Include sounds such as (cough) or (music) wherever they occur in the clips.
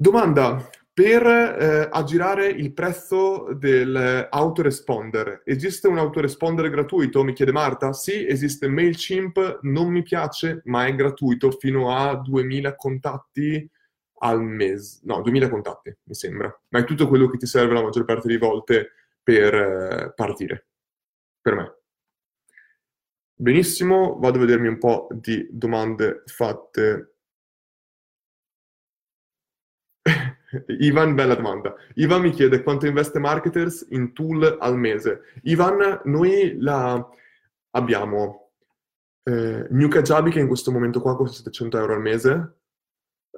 Domanda, per eh, aggirare il prezzo dell'autoresponder, esiste un autoresponder gratuito? Mi chiede Marta. Sì, esiste MailChimp, non mi piace, ma è gratuito fino a 2000 contatti al mese. No, 2000 contatti, mi sembra. Ma è tutto quello che ti serve la maggior parte delle volte per eh, partire. Per me. Benissimo, vado a vedermi un po' di domande fatte (laughs) Ivan, bella domanda. Ivan mi chiede quanto investe marketers in tool al mese. Ivan, noi la abbiamo eh, New Kajabi che in questo momento qua costa 700 euro al mese.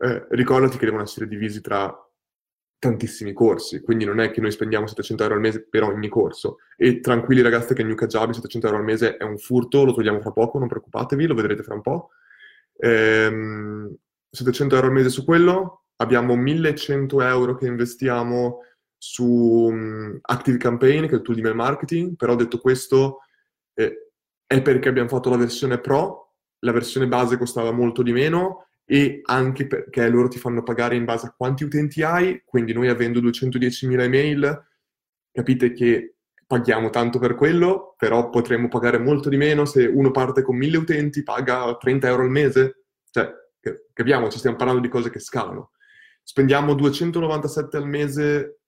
Eh, ricordati che devono essere divisi tra tantissimi corsi, quindi non è che noi spendiamo 700 euro al mese per ogni corso. E tranquilli ragazzi che New Kajabi 700 euro al mese è un furto, lo togliamo fra poco, non preoccupatevi, lo vedrete fra un po'. Eh, 700 euro al mese su quello, abbiamo 1100 euro che investiamo su um, Active Campaign, che è il tool di mail marketing, però detto questo eh, è perché abbiamo fatto la versione Pro, la versione base costava molto di meno e anche perché loro ti fanno pagare in base a quanti utenti hai, quindi noi avendo 210.000 email, capite che paghiamo tanto per quello, però potremmo pagare molto di meno se uno parte con 1000 utenti, paga 30 euro al mese. Cioè, capiamo, ci stiamo parlando di cose che scalano. Spendiamo 297 al mese,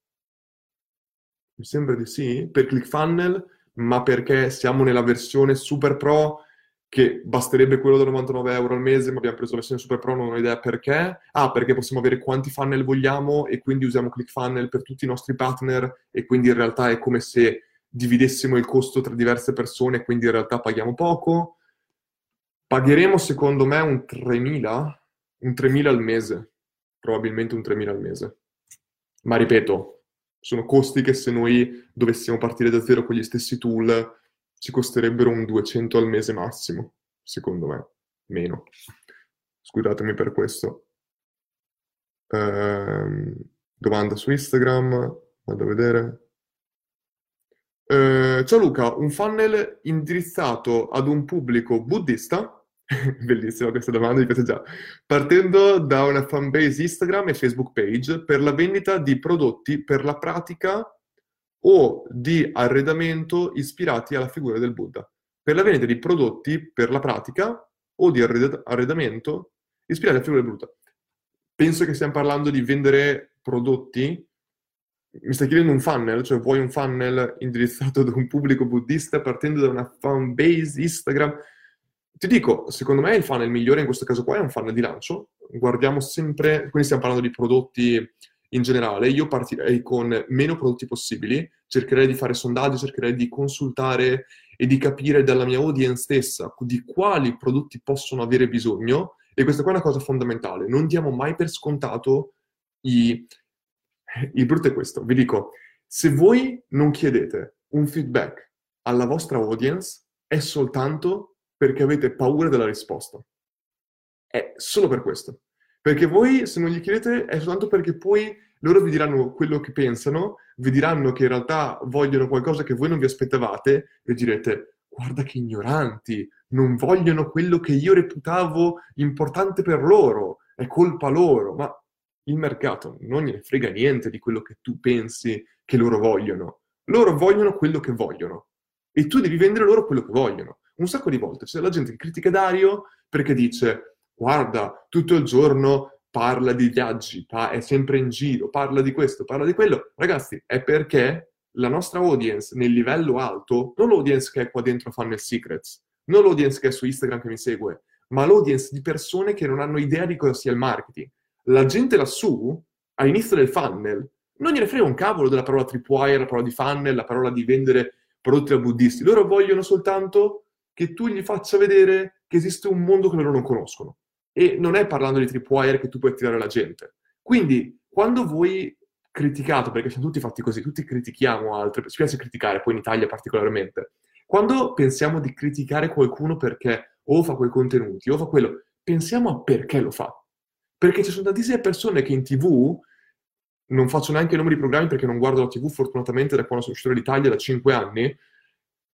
mi sembra di sì, per ClickFunnel, ma perché siamo nella versione Super Pro che basterebbe quello da 99 euro al mese, ma abbiamo preso la versione Super Pro, non ho idea perché. Ah, perché possiamo avere quanti funnel vogliamo e quindi usiamo ClickFunnel per tutti i nostri partner e quindi in realtà è come se dividessimo il costo tra diverse persone e quindi in realtà paghiamo poco. Pagheremo secondo me un 3.000, un 3.000 al mese probabilmente un 3.000 al mese. Ma ripeto, sono costi che se noi dovessimo partire da zero con gli stessi tool ci costerebbero un 200 al mese massimo, secondo me, meno. Scusatemi per questo. Ehm, domanda su Instagram, vado a vedere. Eh, ciao Luca, un funnel indirizzato ad un pubblico buddista (laughs) Bellissima questa domanda, mi piace già. Partendo da una fanbase Instagram e Facebook page per la vendita di prodotti per la pratica o di arredamento ispirati alla figura del Buddha. Per la vendita di prodotti per la pratica o di arredamento ispirati alla figura del Buddha. Penso che stiamo parlando di vendere prodotti. Mi stai chiedendo un funnel, cioè vuoi un funnel indirizzato (laughs) ad un pubblico buddista partendo da una fanbase Instagram? Ti dico, secondo me il funnel migliore in questo caso qua è un funnel di lancio. Guardiamo sempre, quindi stiamo parlando di prodotti in generale. Io partirei con meno prodotti possibili, cercherei di fare sondaggi, cercherei di consultare e di capire dalla mia audience stessa di quali prodotti possono avere bisogno. E questa qua è una cosa fondamentale. Non diamo mai per scontato i... Il brutto è questo. Vi dico, se voi non chiedete un feedback alla vostra audience, è soltanto perché avete paura della risposta. È solo per questo. Perché voi, se non gli chiedete, è soltanto perché poi loro vi diranno quello che pensano, vi diranno che in realtà vogliono qualcosa che voi non vi aspettavate e direte, guarda che ignoranti, non vogliono quello che io reputavo importante per loro, è colpa loro. Ma il mercato non gliene frega niente di quello che tu pensi che loro vogliono. Loro vogliono quello che vogliono e tu devi vendere loro quello che vogliono un sacco di volte c'è la gente che critica Dario perché dice guarda, tutto il giorno parla di viaggi, è sempre in giro, parla di questo, parla di quello. Ragazzi, è perché la nostra audience nel livello alto, non l'audience che è qua dentro Funnel Secrets, non l'audience che è su Instagram che mi segue, ma l'audience di persone che non hanno idea di cosa sia il marketing. La gente lassù, all'inizio del funnel, non gliene frega un cavolo della parola tripwire, la parola di funnel, la parola di vendere prodotti a buddisti. Loro vogliono soltanto che tu gli faccia vedere che esiste un mondo che loro non conoscono. E non è parlando di tripwire che tu puoi attirare la gente. Quindi, quando voi criticate, perché siamo tutti fatti così, tutti critichiamo altri, ci piace criticare, poi in Italia particolarmente, quando pensiamo di criticare qualcuno perché o fa quei contenuti o fa quello, pensiamo a perché lo fa. Perché ci sono tantissime persone che in tv, non faccio neanche i nomi di programmi perché non guardo la tv fortunatamente da quando sono uscito dall'Italia da 5 anni,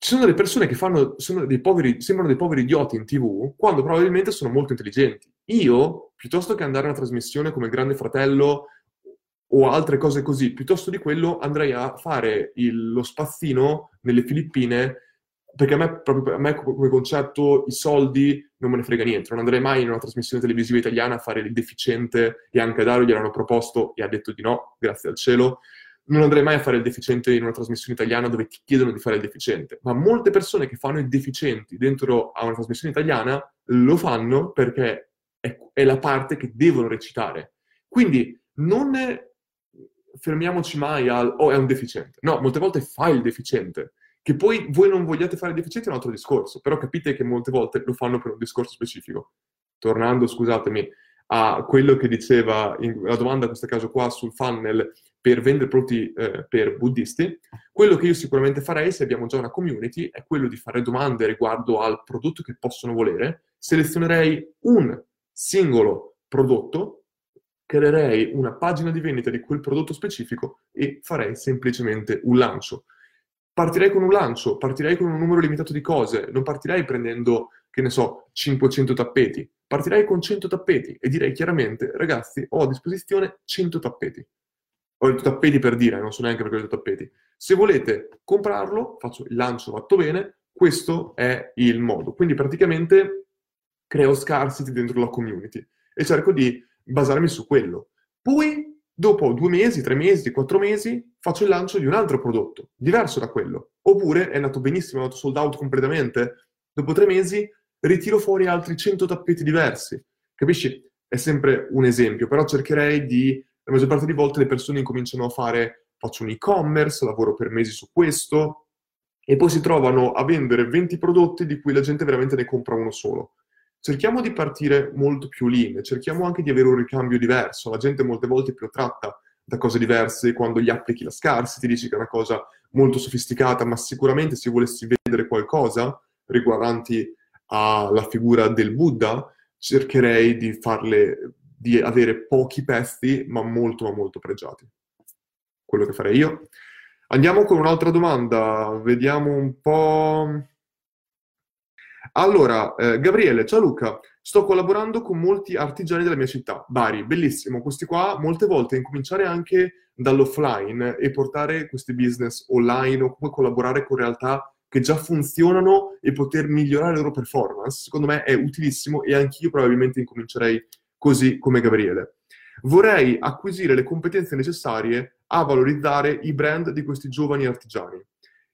ci sono delle persone che fanno, dei poveri, sembrano dei poveri idioti in tv, quando probabilmente sono molto intelligenti. Io, piuttosto che andare a una trasmissione come Grande Fratello o altre cose così, piuttosto di quello andrei a fare il, lo spazzino nelle Filippine perché a me, proprio, a me come concetto i soldi non me ne frega niente, non andrei mai in una trasmissione televisiva italiana a fare il deficiente e anche a Dario gliel'hanno proposto e ha detto di no, grazie al cielo. Non andrei mai a fare il deficiente in una trasmissione italiana dove ti chiedono di fare il deficiente, ma molte persone che fanno i deficienti dentro a una trasmissione italiana lo fanno perché è, è la parte che devono recitare. Quindi non fermiamoci mai al oh è un deficiente. No, molte volte fai il deficiente che poi voi non vogliate fare deficienti è un altro discorso, però capite che molte volte lo fanno per un discorso specifico. Tornando, scusatemi, a quello che diceva la domanda in questo caso qua sul funnel per vendere prodotti eh, per buddisti, quello che io sicuramente farei se abbiamo già una community è quello di fare domande riguardo al prodotto che possono volere, selezionerei un singolo prodotto, creerei una pagina di vendita di quel prodotto specifico e farei semplicemente un lancio. Partirei con un lancio, partirei con un numero limitato di cose, non partirei prendendo, che ne so, 500 tappeti, partirei con 100 tappeti e direi chiaramente, ragazzi, ho a disposizione 100 tappeti. Ho detto tappeti per dire, non so neanche perché ho detto tappeti. Se volete comprarlo, faccio il lancio fatto bene, questo è il modo. Quindi praticamente creo scarcity dentro la community e cerco di basarmi su quello. Poi Dopo due mesi, tre mesi, quattro mesi, faccio il lancio di un altro prodotto, diverso da quello. Oppure è andato benissimo, è andato sold out completamente. Dopo tre mesi ritiro fuori altri 100 tappeti diversi. Capisci? È sempre un esempio, però cercherei di... La maggior parte delle volte le persone incominciano a fare, faccio un e-commerce, lavoro per mesi su questo, e poi si trovano a vendere 20 prodotti di cui la gente veramente ne compra uno solo cerchiamo di partire molto più lean, cerchiamo anche di avere un ricambio diverso. La gente molte volte è più attratta da cose diverse quando gli applichi la scarsi, ti dici che è una cosa molto sofisticata, ma sicuramente se volessi vendere qualcosa riguardanti alla figura del Buddha, cercherei di farle, di avere pochi pezzi, ma molto, ma molto pregiati. Quello che farei io. Andiamo con un'altra domanda, vediamo un po'. Allora, eh, Gabriele, ciao Luca, sto collaborando con molti artigiani della mia città, Bari, bellissimo, questi qua molte volte incominciare anche dall'offline e portare questi business online o come collaborare con realtà che già funzionano e poter migliorare le loro performance, secondo me è utilissimo e anch'io probabilmente incomincerei così come Gabriele. Vorrei acquisire le competenze necessarie a valorizzare i brand di questi giovani artigiani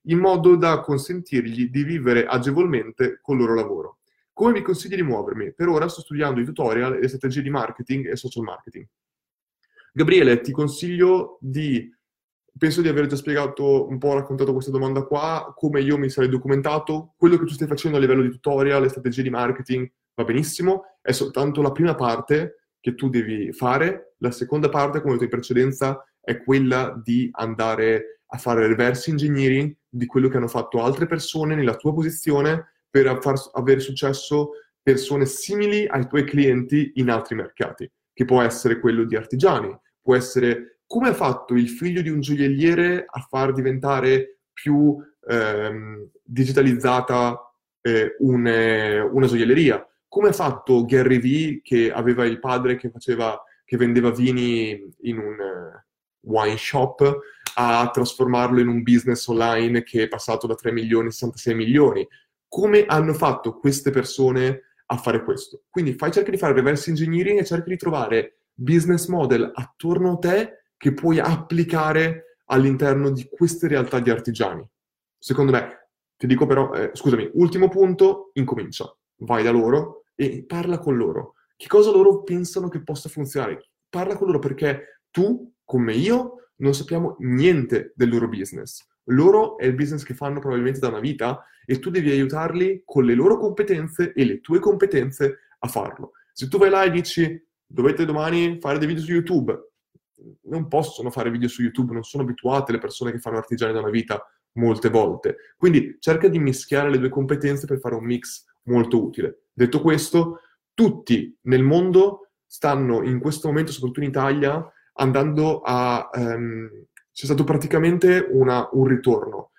in modo da consentirgli di vivere agevolmente col loro lavoro. Come mi consigli di muovermi? Per ora sto studiando i tutorial e le strategie di marketing e social marketing. Gabriele, ti consiglio di, penso di aver già spiegato, un po' raccontato questa domanda qua, come io mi sarei documentato, quello che tu stai facendo a livello di tutorial, strategie di marketing, va benissimo, è soltanto la prima parte che tu devi fare, la seconda parte, come ho detto in precedenza, è quella di andare a fare reverse engineering di quello che hanno fatto altre persone nella tua posizione per far avere successo persone simili ai tuoi clienti in altri mercati, che può essere quello di artigiani, può essere come ha fatto il figlio di un gioielliere a far diventare più ehm, digitalizzata eh, un, una gioielleria, come ha fatto Gary Vee che aveva il padre che, faceva, che vendeva vini in un uh, wine shop a trasformarlo in un business online che è passato da 3 milioni a 66 milioni. Come hanno fatto queste persone a fare questo? Quindi fai, cerca di fare reverse engineering e cerca di trovare business model attorno a te che puoi applicare all'interno di queste realtà di artigiani. Secondo me, ti dico però, eh, scusami, ultimo punto, incomincia. Vai da loro e parla con loro. Che cosa loro pensano che possa funzionare? Parla con loro perché tu, come io, non sappiamo niente del loro business. Loro è il business che fanno probabilmente da una vita e tu devi aiutarli con le loro competenze e le tue competenze a farlo. Se tu vai là e dici dovete domani fare dei video su YouTube, non possono fare video su YouTube, non sono abituate le persone che fanno artigiani da una vita molte volte. Quindi cerca di mischiare le due competenze per fare un mix molto utile. Detto questo, tutti nel mondo stanno in questo momento, soprattutto in Italia, andando a... Um, c'è stato praticamente una, un ritorno.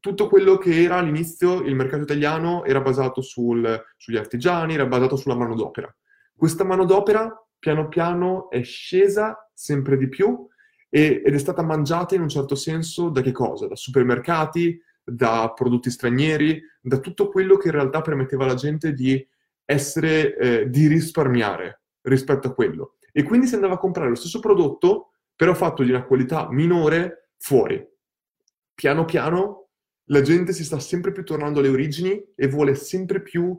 Tutto quello che era all'inizio il mercato italiano era basato sul, sugli artigiani, era basato sulla manodopera. Questa manodopera piano piano è scesa, sempre di più e, ed è stata mangiata in un certo senso da che cosa? Da supermercati, da prodotti stranieri, da tutto quello che in realtà permetteva alla gente di essere, eh, di risparmiare rispetto a quello. E quindi si andava a comprare lo stesso prodotto, però fatto di una qualità minore, fuori. Piano piano la gente si sta sempre più tornando alle origini e vuole sempre più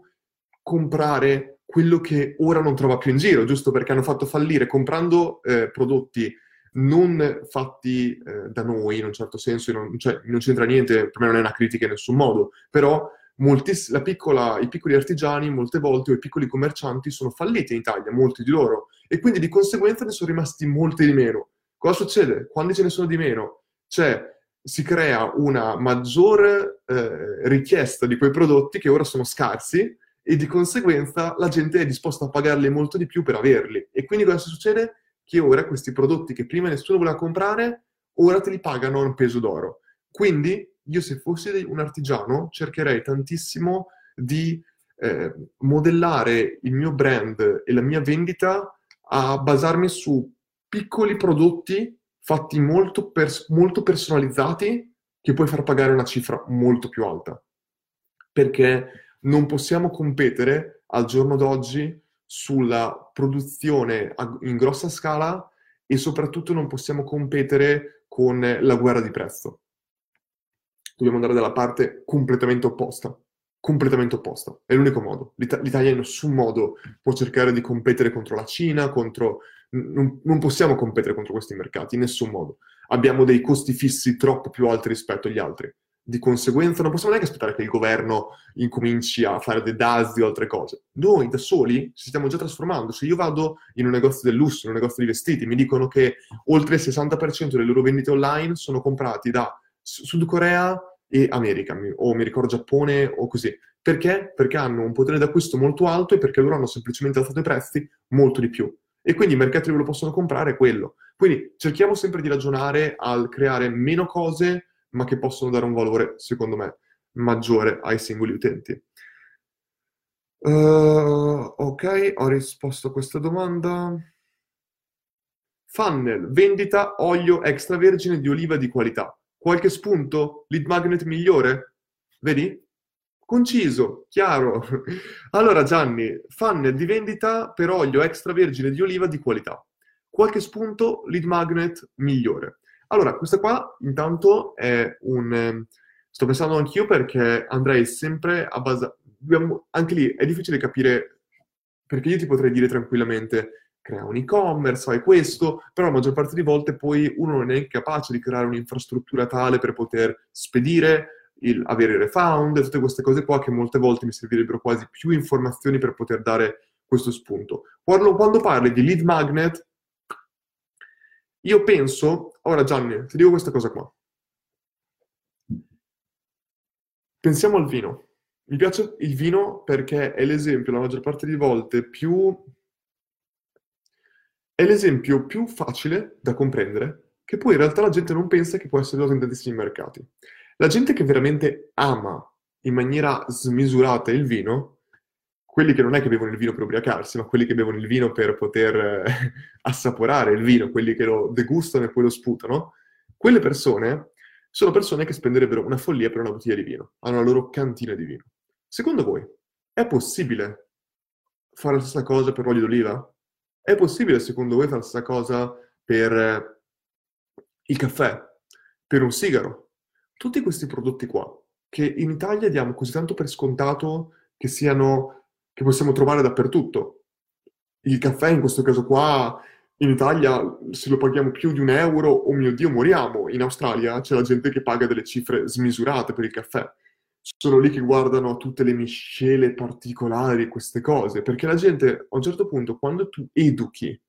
comprare quello che ora non trova più in giro, giusto perché hanno fatto fallire comprando eh, prodotti non fatti eh, da noi in un certo senso, non, cioè, non c'entra niente, per me non è una critica in nessun modo, però moltiss- piccola, i piccoli artigiani molte volte o i piccoli commercianti sono falliti in Italia, molti di loro, e quindi di conseguenza ne sono rimasti molti di meno. Cosa succede? Quando ce ne sono di meno, c'è si crea una maggiore eh, richiesta di quei prodotti che ora sono scarsi e di conseguenza la gente è disposta a pagarli molto di più per averli. E quindi cosa succede? Che ora questi prodotti che prima nessuno voleva comprare, ora te li pagano a un peso d'oro. Quindi io se fossi un artigiano cercherei tantissimo di eh, modellare il mio brand e la mia vendita a basarmi su piccoli prodotti fatti molto, pers- molto personalizzati che puoi far pagare una cifra molto più alta. Perché non possiamo competere al giorno d'oggi sulla produzione in grossa scala e soprattutto non possiamo competere con la guerra di prezzo. Dobbiamo andare dalla parte completamente opposta. Completamente opposta. È l'unico modo. L'It- L'Italia in nessun modo può cercare di competere contro la Cina, contro non, non, possiamo competere contro questi mercati in nessun modo. Abbiamo dei costi fissi troppo più alti rispetto agli altri. Di conseguenza non possiamo neanche aspettare che il governo incominci a fare dei dazi o altre cose. Noi da soli ci stiamo già trasformando. Se io vado in un negozio del lusso, in un negozio di vestiti, mi dicono che oltre il 60% delle loro vendite online sono comprati da Sud Corea e America, o mi ricordo Giappone o così. Perché? Perché hanno un potere d'acquisto molto alto e perché loro hanno semplicemente alzato i prezzi molto di più. E quindi i mercati dove lo possono comprare è quello. Quindi cerchiamo sempre di ragionare al creare meno cose, ma che possono dare un valore, secondo me, maggiore ai singoli utenti. Uh, ok, ho risposto a questa domanda. Funnel, vendita olio extravergine di oliva di qualità. Qualche spunto? Lead magnet migliore? Vedi? Conciso, chiaro. (laughs) Allora Gianni, funnel di vendita per olio extravergine di oliva di qualità. Qualche spunto, lead magnet migliore. Allora, questa qua intanto è un... Ehm, sto pensando anch'io perché andrei sempre a basare... Anche lì è difficile capire, perché io ti potrei dire tranquillamente crea un e-commerce, fai questo, però la maggior parte delle volte poi uno non è capace di creare un'infrastruttura tale per poter spedire, il, avere refund, tutte queste cose qua che molte volte mi servirebbero quasi più informazioni per poter dare questo spunto. Quando parli di lead magnet, io penso, ora Gianni, ti dico questa cosa qua. Pensiamo al vino. Mi piace il vino perché è l'esempio, la maggior parte delle volte, più... è l'esempio più facile da comprendere, che poi in realtà la gente non pensa che può essere usato in tantissimi mercati. La gente che veramente ama in maniera smisurata il vino, quelli che non è che bevono il vino per ubriacarsi, ma quelli che bevono il vino per poter eh, (laughs) assaporare il vino, quelli che lo degustano e poi lo sputano, quelle persone sono persone che spenderebbero una follia per una bottiglia di vino, hanno la loro cantina di vino. Secondo voi è possibile fare la stessa cosa per l'olio d'oliva? È possibile, secondo voi, fare la stessa cosa per eh, il caffè, per un sigaro, tutti questi prodotti qua, che in Italia diamo così tanto per scontato che siano, che possiamo trovare dappertutto. Il caffè in questo caso qua, in Italia, se lo paghiamo più di un euro, oh mio Dio, moriamo. In Australia c'è la gente che paga delle cifre smisurate per il caffè. Sono lì che guardano tutte le miscele particolari, queste cose, perché la gente, a un certo punto, quando tu educhi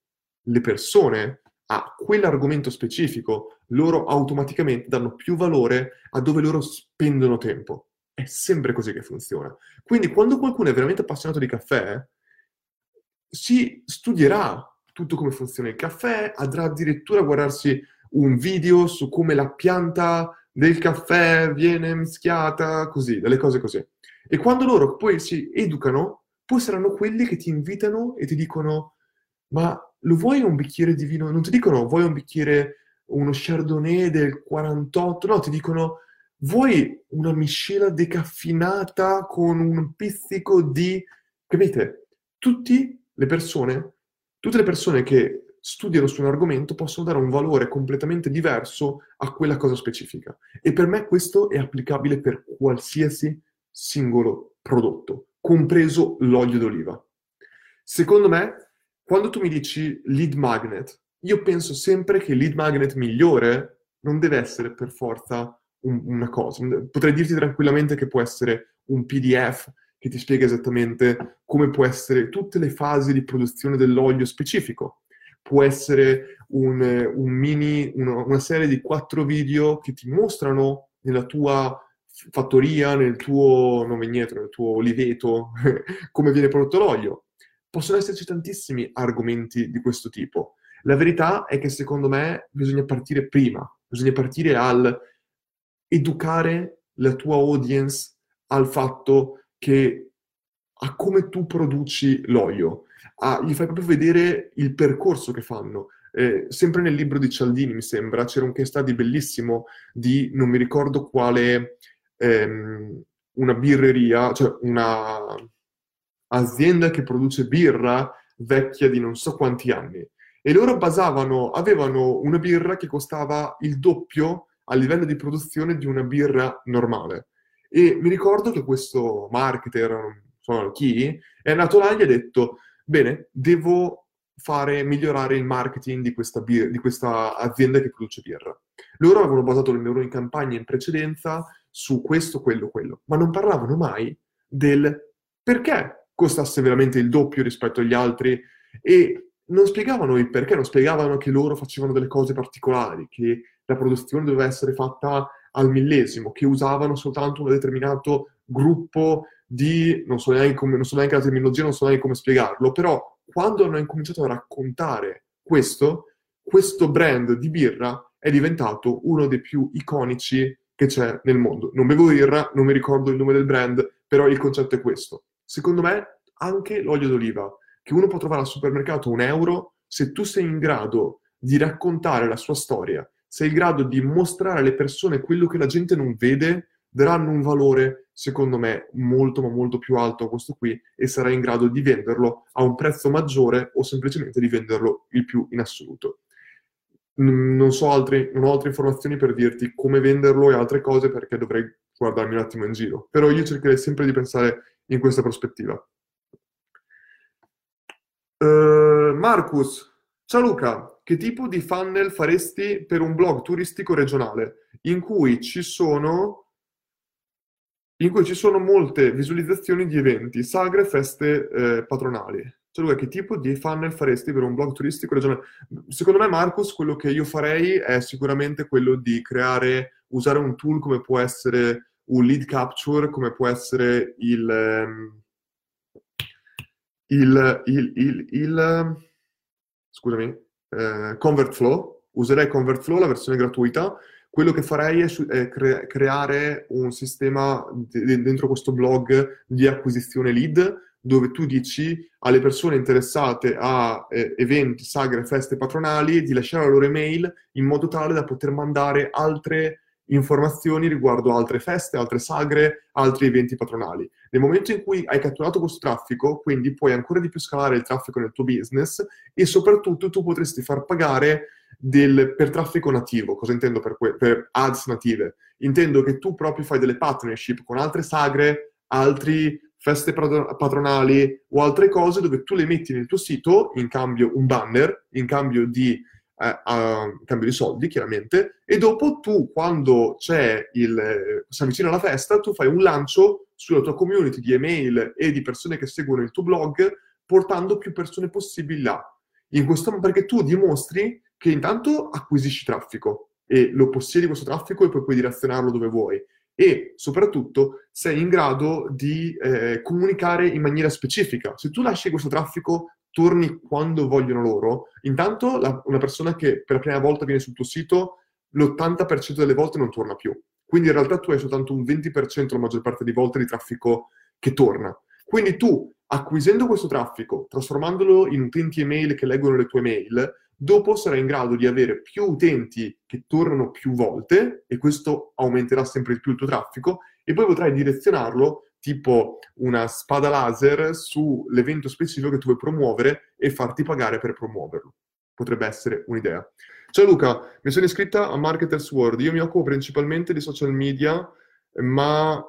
le persone a quell'argomento specifico, loro automaticamente danno più valore a dove loro spendono tempo. È sempre così che funziona. Quindi quando qualcuno è veramente appassionato di caffè, si studierà tutto come funziona il caffè, andrà addirittura a guardarsi un video su come la pianta del caffè viene mischiata, così, delle cose così. E quando loro poi si educano, poi saranno quelli che ti invitano e ti dicono ma lo vuoi un bicchiere di vino? Non ti dicono vuoi un bicchiere, uno Chardonnay del 48, no, ti dicono vuoi una miscela decaffinata con un pizzico di... Capite? Tutte le persone, tutte le persone che studiano su un argomento possono dare un valore completamente diverso a quella cosa specifica. E per me questo è applicabile per qualsiasi singolo prodotto, compreso l'olio d'oliva. Secondo me, quando tu mi dici lead magnet, io penso sempre che il lead magnet migliore non deve essere per forza un, una cosa. Potrei dirti tranquillamente che può essere un PDF che ti spiega esattamente come può essere tutte le fasi di produzione dell'olio specifico. Può essere un, un mini, una, una serie di quattro video che ti mostrano nella tua fattoria, nel tuo non vigneto, nel tuo oliveto, (laughs) come viene prodotto l'olio. Possono esserci tantissimi argomenti di questo tipo. La verità è che secondo me bisogna partire prima, bisogna partire al educare la tua audience al fatto che a come tu produci l'olio, a, gli fai proprio vedere il percorso che fanno. Eh, sempre nel libro di Cialdini, mi sembra, c'era un case study bellissimo di, non mi ricordo quale, ehm, una birreria, cioè una azienda che produce birra vecchia di non so quanti anni. E loro basavano, avevano una birra che costava il doppio a livello di produzione di una birra normale. E mi ricordo che questo marketer, non so chi, è andato là e gli ha detto, bene, devo fare migliorare il marketing di questa, bir- di questa azienda che produce birra. Loro avevano basato le loro campagne in precedenza su questo, quello, quello, ma non parlavano mai del perché costasse veramente il doppio rispetto agli altri e non spiegavano il perché, non spiegavano che loro facevano delle cose particolari, che la produzione doveva essere fatta al millesimo, che usavano soltanto un determinato gruppo di, non so neanche, come, non so neanche la terminologia, non so neanche come spiegarlo, però quando hanno incominciato a raccontare questo, questo brand di birra è diventato uno dei più iconici che c'è nel mondo. Non bevo birra, non mi ricordo il nome del brand, però il concetto è questo. Secondo me anche l'olio d'oliva, che uno può trovare al supermercato un euro, se tu sei in grado di raccontare la sua storia, sei in grado di mostrare alle persone quello che la gente non vede, daranno un valore, secondo me, molto ma molto più alto a questo qui e sarai in grado di venderlo a un prezzo maggiore o semplicemente di venderlo il più in assoluto. Non so altri, non ho altre informazioni per dirti come venderlo e altre cose perché dovrei guardarmi un attimo in giro. Però io cercherei sempre di pensare in questa prospettiva. Uh, Marcus, ciao Luca, che tipo di funnel faresti per un blog turistico regionale in cui ci sono in cui ci sono molte visualizzazioni di eventi, sagre feste eh, patronali. Cioè, Luca, che tipo di funnel faresti per un blog turistico regionale? Secondo me, Marcus, quello che io farei è sicuramente quello di creare, usare un tool come può essere un lead capture, come può essere il, ehm, il, il, il, il scusami, eh, ConvertFlow. Userei ConvertFlow, la versione gratuita. Quello che farei è, è cre- creare un sistema de- dentro questo blog di acquisizione lead dove tu dici alle persone interessate a eh, eventi, sagre, feste patronali di lasciare la loro email in modo tale da poter mandare altre informazioni riguardo altre feste, altre sagre, altri eventi patronali. Nel momento in cui hai catturato questo traffico, quindi puoi ancora di più scalare il traffico nel tuo business e soprattutto tu potresti far pagare del, per traffico nativo. Cosa intendo per, que- per ads native? Intendo che tu proprio fai delle partnership con altre sagre, altri feste patronali o altre cose dove tu le metti nel tuo sito in cambio un banner, in cambio di eh, a cambio di soldi, chiaramente, e dopo tu, quando c'è il, si avvicina la festa, tu fai un lancio sulla tua community di email e di persone che seguono il tuo blog, portando più persone possibili là. In questo, perché tu dimostri che intanto acquisisci traffico e lo possiedi questo traffico e poi puoi direzionarlo dove vuoi. E soprattutto sei in grado di eh, comunicare in maniera specifica. Se tu lasci questo traffico torni quando vogliono loro, intanto la, una persona che per la prima volta viene sul tuo sito, l'80% delle volte non torna più. Quindi in realtà tu hai soltanto un 20% la maggior parte delle volte di traffico che torna. Quindi tu, acquisendo questo traffico, trasformandolo in utenti email che leggono le tue mail, dopo sarai in grado di avere più utenti che tornano più volte e questo aumenterà sempre di più il tuo traffico e poi potrai direzionarlo tipo una spada laser sull'evento specifico che tu vuoi promuovere e farti pagare per promuoverlo. Potrebbe essere un'idea. Ciao Luca, mi sono iscritta a Marketers World. Io mi occupo principalmente di social media, ma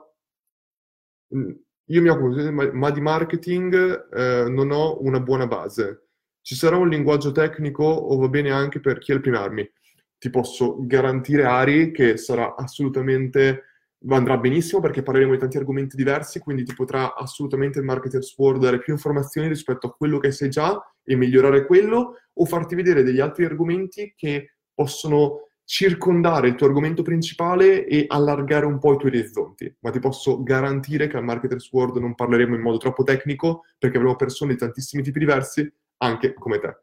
mm, io mi occupo ma di marketing eh, non ho una buona base. Ci sarà un linguaggio tecnico o va bene anche per chi è il primarmi? Ti posso garantire, Ari, che sarà assolutamente andrà benissimo perché parleremo di tanti argomenti diversi, quindi ti potrà assolutamente il Marketers World dare più informazioni rispetto a quello che sai già e migliorare quello o farti vedere degli altri argomenti che possono circondare il tuo argomento principale e allargare un po' i tuoi orizzonti. Ma ti posso garantire che al Marketers World non parleremo in modo troppo tecnico perché avremo persone di tantissimi tipi diversi anche come te.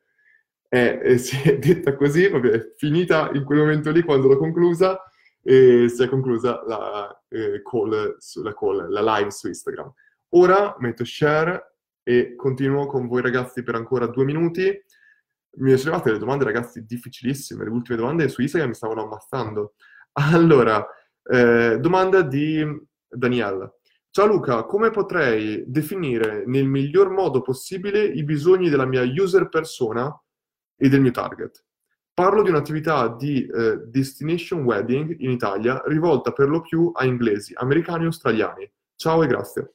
E, e (laughs) si è detta così, vabbè, finita in quel momento lì quando l'ho conclusa, e si è conclusa la, eh, call, la, call, la live su Instagram. Ora metto share e continuo con voi ragazzi per ancora due minuti. Mi sono arrivate delle domande ragazzi difficilissime, le ultime domande su Instagram mi stavano ammazzando. (laughs) Allora, eh, domanda di Daniela. Ciao Luca, come potrei definire nel miglior modo possibile i bisogni della mia user persona e del mio target? Parlo di un'attività di eh, destination wedding in Italia rivolta per lo più a inglesi, americani e australiani. Ciao e grazie.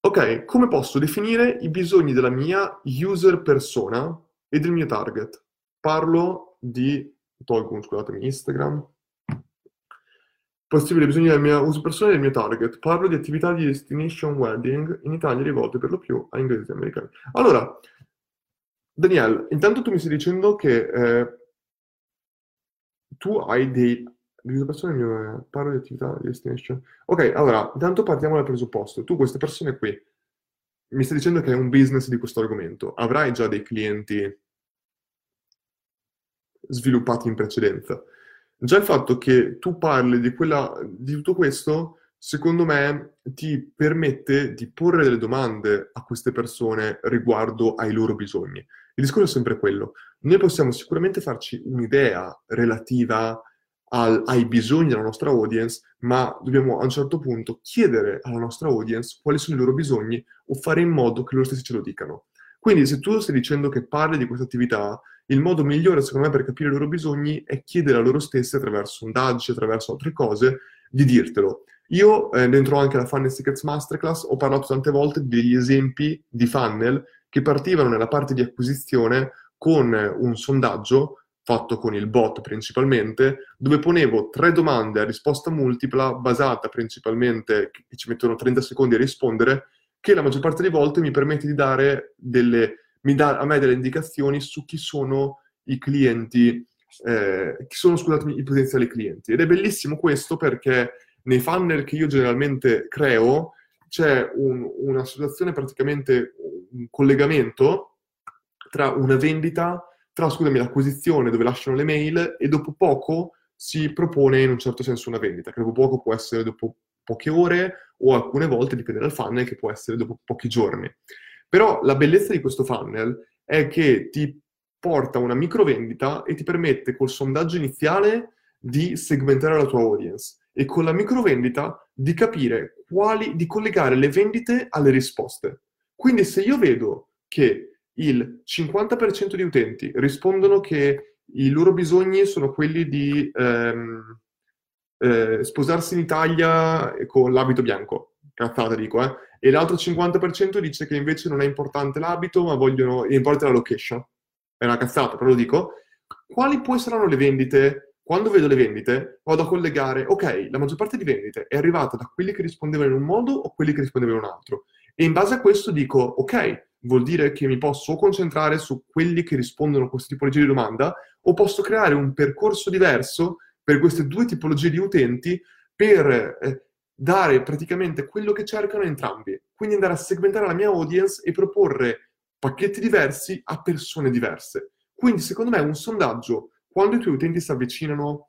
Ok, come posso definire i bisogni della mia user persona e del mio target? Parlo di, tolgo, scusatemi, Instagram, Possibili bisogni del mio uso personale e del mio target. Parlo di attività di destination wedding in Italia rivolte per lo più a inglesi e americani. Allora, Daniel, intanto tu mi stai dicendo che eh, tu hai dei... Persone mio, eh, parlo di attività di destination. Ok, allora, intanto partiamo dal presupposto. Tu queste persone qui, mi stai dicendo che hai un business di questo argomento. Avrai già dei clienti sviluppati in precedenza. Già il fatto che tu parli di, quella, di tutto questo, secondo me, ti permette di porre delle domande a queste persone riguardo ai loro bisogni. Il discorso è sempre quello. Noi possiamo sicuramente farci un'idea relativa al, ai bisogni della nostra audience, ma dobbiamo a un certo punto chiedere alla nostra audience quali sono i loro bisogni o fare in modo che loro stessi ce lo dicano. Quindi se tu stai dicendo che parli di questa attività, il modo migliore, secondo me, per capire i loro bisogni è chiedere a loro stessi, attraverso sondaggi, attraverso altre cose, di dirtelo. Io, eh, dentro anche la Funnel Secrets Masterclass, ho parlato tante volte degli esempi di funnel che partivano nella parte di acquisizione con un sondaggio fatto con il bot principalmente, dove ponevo tre domande a risposta multipla basata principalmente, che ci mettono 30 secondi a rispondere, che la maggior parte delle volte mi permette di dare delle mi dà a me delle indicazioni su chi sono i clienti, eh, chi sono, scusatemi, i potenziali clienti. Ed è bellissimo questo perché nei funnel che io generalmente creo c'è un, una situazione, praticamente un collegamento tra una vendita, tra, scusami, l'acquisizione dove lasciano le mail e dopo poco si propone in un certo senso una vendita, che dopo poco può essere dopo poche ore o alcune volte, dipende dal funnel, che può essere dopo pochi giorni. Però la bellezza di questo funnel è che ti porta una micro vendita e ti permette col sondaggio iniziale di segmentare la tua audience e con la micro vendita di capire quali, di collegare le vendite alle risposte. Quindi se io vedo che il 50% di utenti rispondono che i loro bisogni sono quelli di ehm, eh, sposarsi in Italia con l'abito bianco, cazzata dico, eh, e l'altro 50% dice che invece non è importante l'abito, ma vogliono, importa la location. È una cazzata, però lo dico. Quali poi saranno le vendite? Quando vedo le vendite, vado a collegare, ok, la maggior parte di vendite è arrivata da quelli che rispondevano in un modo o quelli che rispondevano in un altro. E in base a questo dico, ok, vuol dire che mi posso concentrare su quelli che rispondono a questa tipologia di domanda o posso creare un percorso diverso per queste due tipologie di utenti per eh, dare praticamente quello che cercano entrambi. Quindi andare a segmentare la mia audience e proporre pacchetti diversi a persone diverse. Quindi secondo me un sondaggio, quando i tuoi utenti si avvicinano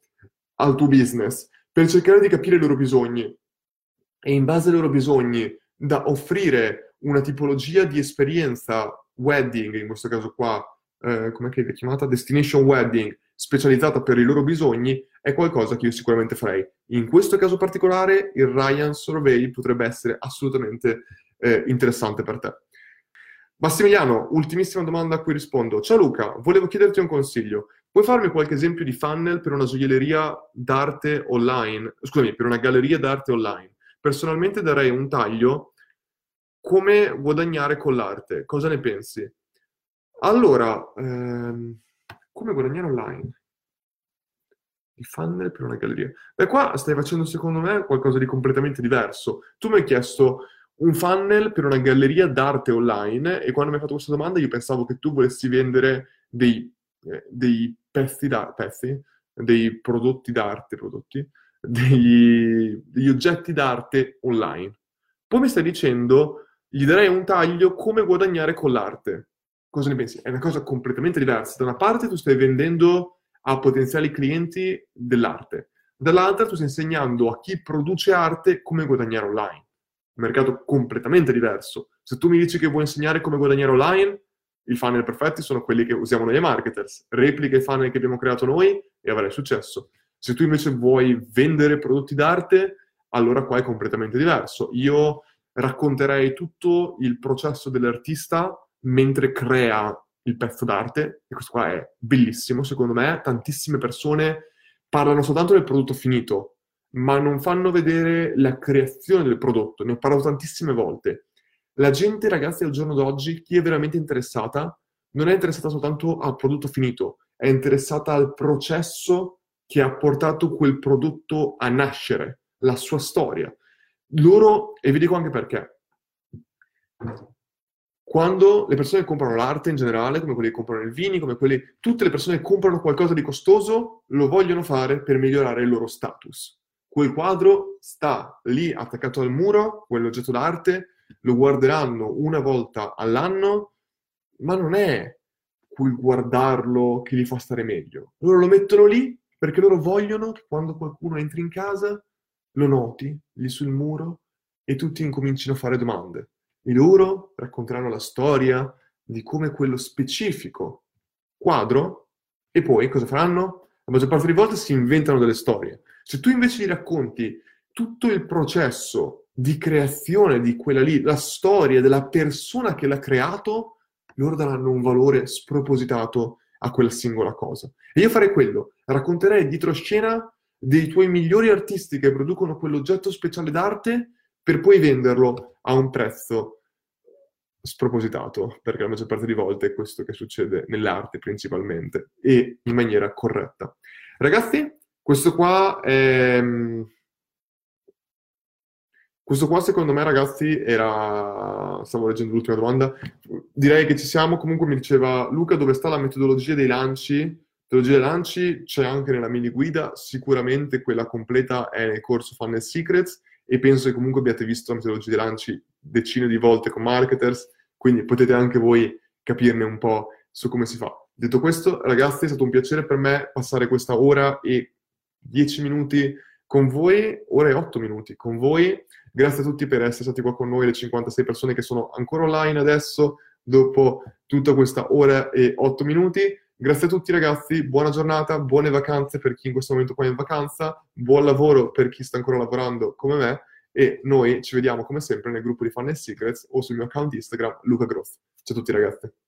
al tuo business, per cercare di capire i loro bisogni e in base ai loro bisogni da offrire una tipologia di esperienza wedding, in questo caso qua, eh, come è chiamata? Destination wedding, specializzata per i loro bisogni, è qualcosa che io sicuramente farei. In questo caso particolare, il Ryan Survey potrebbe essere assolutamente eh, interessante per te. Massimiliano, ultimissima domanda a cui rispondo. Ciao Luca, volevo chiederti un consiglio. Puoi farmi qualche esempio di funnel per una gioielleria d'arte online? Scusami, per una galleria d'arte online. Personalmente darei un taglio come guadagnare con l'arte. Cosa ne pensi? Allora, ehm, come guadagnare online? I funnel per una galleria. Beh, qua stai facendo secondo me qualcosa di completamente diverso. Tu mi hai chiesto un funnel per una galleria d'arte online e quando mi hai fatto questa domanda io pensavo che tu volessi vendere dei, eh, dei pezzi d'arte, pezzi, dei prodotti d'arte, prodotti, degli, degli oggetti d'arte online. Poi mi stai dicendo, gli darei un taglio come guadagnare con l'arte. Cosa ne pensi? È una cosa completamente diversa. Da una parte tu stai vendendo a potenziali clienti dell'arte, dall'altra tu stai insegnando a chi produce arte come guadagnare online. Un mercato completamente diverso. Se tu mi dici che vuoi insegnare come guadagnare online, i funnel perfetti sono quelli che usiamo noi marketers. Replica i funnel che abbiamo creato noi e avrai successo. Se tu invece vuoi vendere prodotti d'arte, allora qua è completamente diverso. Io racconterei tutto il processo dell'artista mentre crea il pezzo d'arte, e questo qua è bellissimo, secondo me. Tantissime persone parlano soltanto del prodotto finito, ma non fanno vedere la creazione del prodotto. Ne ho parlato tantissime volte. La gente, ragazzi, al giorno d'oggi, chi è veramente interessata, non è interessata soltanto al prodotto finito, è interessata al processo che ha portato quel prodotto a nascere, la sua storia. Loro, e vi dico anche perché, quando le persone comprano l'arte in generale, come quelli che comprano i vini, come quelli, tutte le persone che comprano qualcosa di costoso, lo vogliono fare per migliorare il loro status. Quel quadro sta lì attaccato al muro, quell'oggetto d'arte, lo guarderanno una volta all'anno, ma non è quel guardarlo che li fa stare meglio. Loro lo mettono lì perché loro vogliono che quando qualcuno entri in casa lo noti lì sul muro e tutti incomincino a fare domande. E loro racconteranno la storia di come quello specifico quadro e poi cosa faranno? La maggior parte delle volte si inventano delle storie. Se tu invece gli racconti tutto il processo di creazione di quella lì, la storia della persona che l'ha creato, loro daranno un valore spropositato a quella singola cosa. E io farei quello, racconterei dietro scena dei tuoi migliori artisti che producono quell'oggetto speciale d'arte per poi venderlo a un prezzo spropositato, perché la maggior parte di volte è questo che succede nell'arte principalmente, e in maniera corretta. Ragazzi, questo qua è... Questo qua secondo me ragazzi era... Stavo leggendo l'ultima domanda. Direi che ci siamo. Comunque mi diceva Luca dove sta la metodologia dei lanci Teologia dei lanci c'è anche nella mini guida, sicuramente quella completa è nel corso Funnel Secrets e penso che comunque abbiate visto la metodologia dei lanci decine di volte con marketers, quindi potete anche voi capirne un po' su come si fa. Detto questo, ragazzi, è stato un piacere per me passare questa ora e dieci minuti con voi, ora e otto minuti con voi. Grazie a tutti per essere stati qua con noi, le 56 persone che sono ancora online adesso, dopo tutta questa ora e otto minuti. Grazie a tutti ragazzi, buona giornata, buone vacanze per chi in questo momento qua è in vacanza, buon lavoro per chi sta ancora lavorando come me e noi ci vediamo come sempre nel gruppo di Fun Secrets o sul mio account Instagram Luca Groth. Ciao a tutti ragazzi.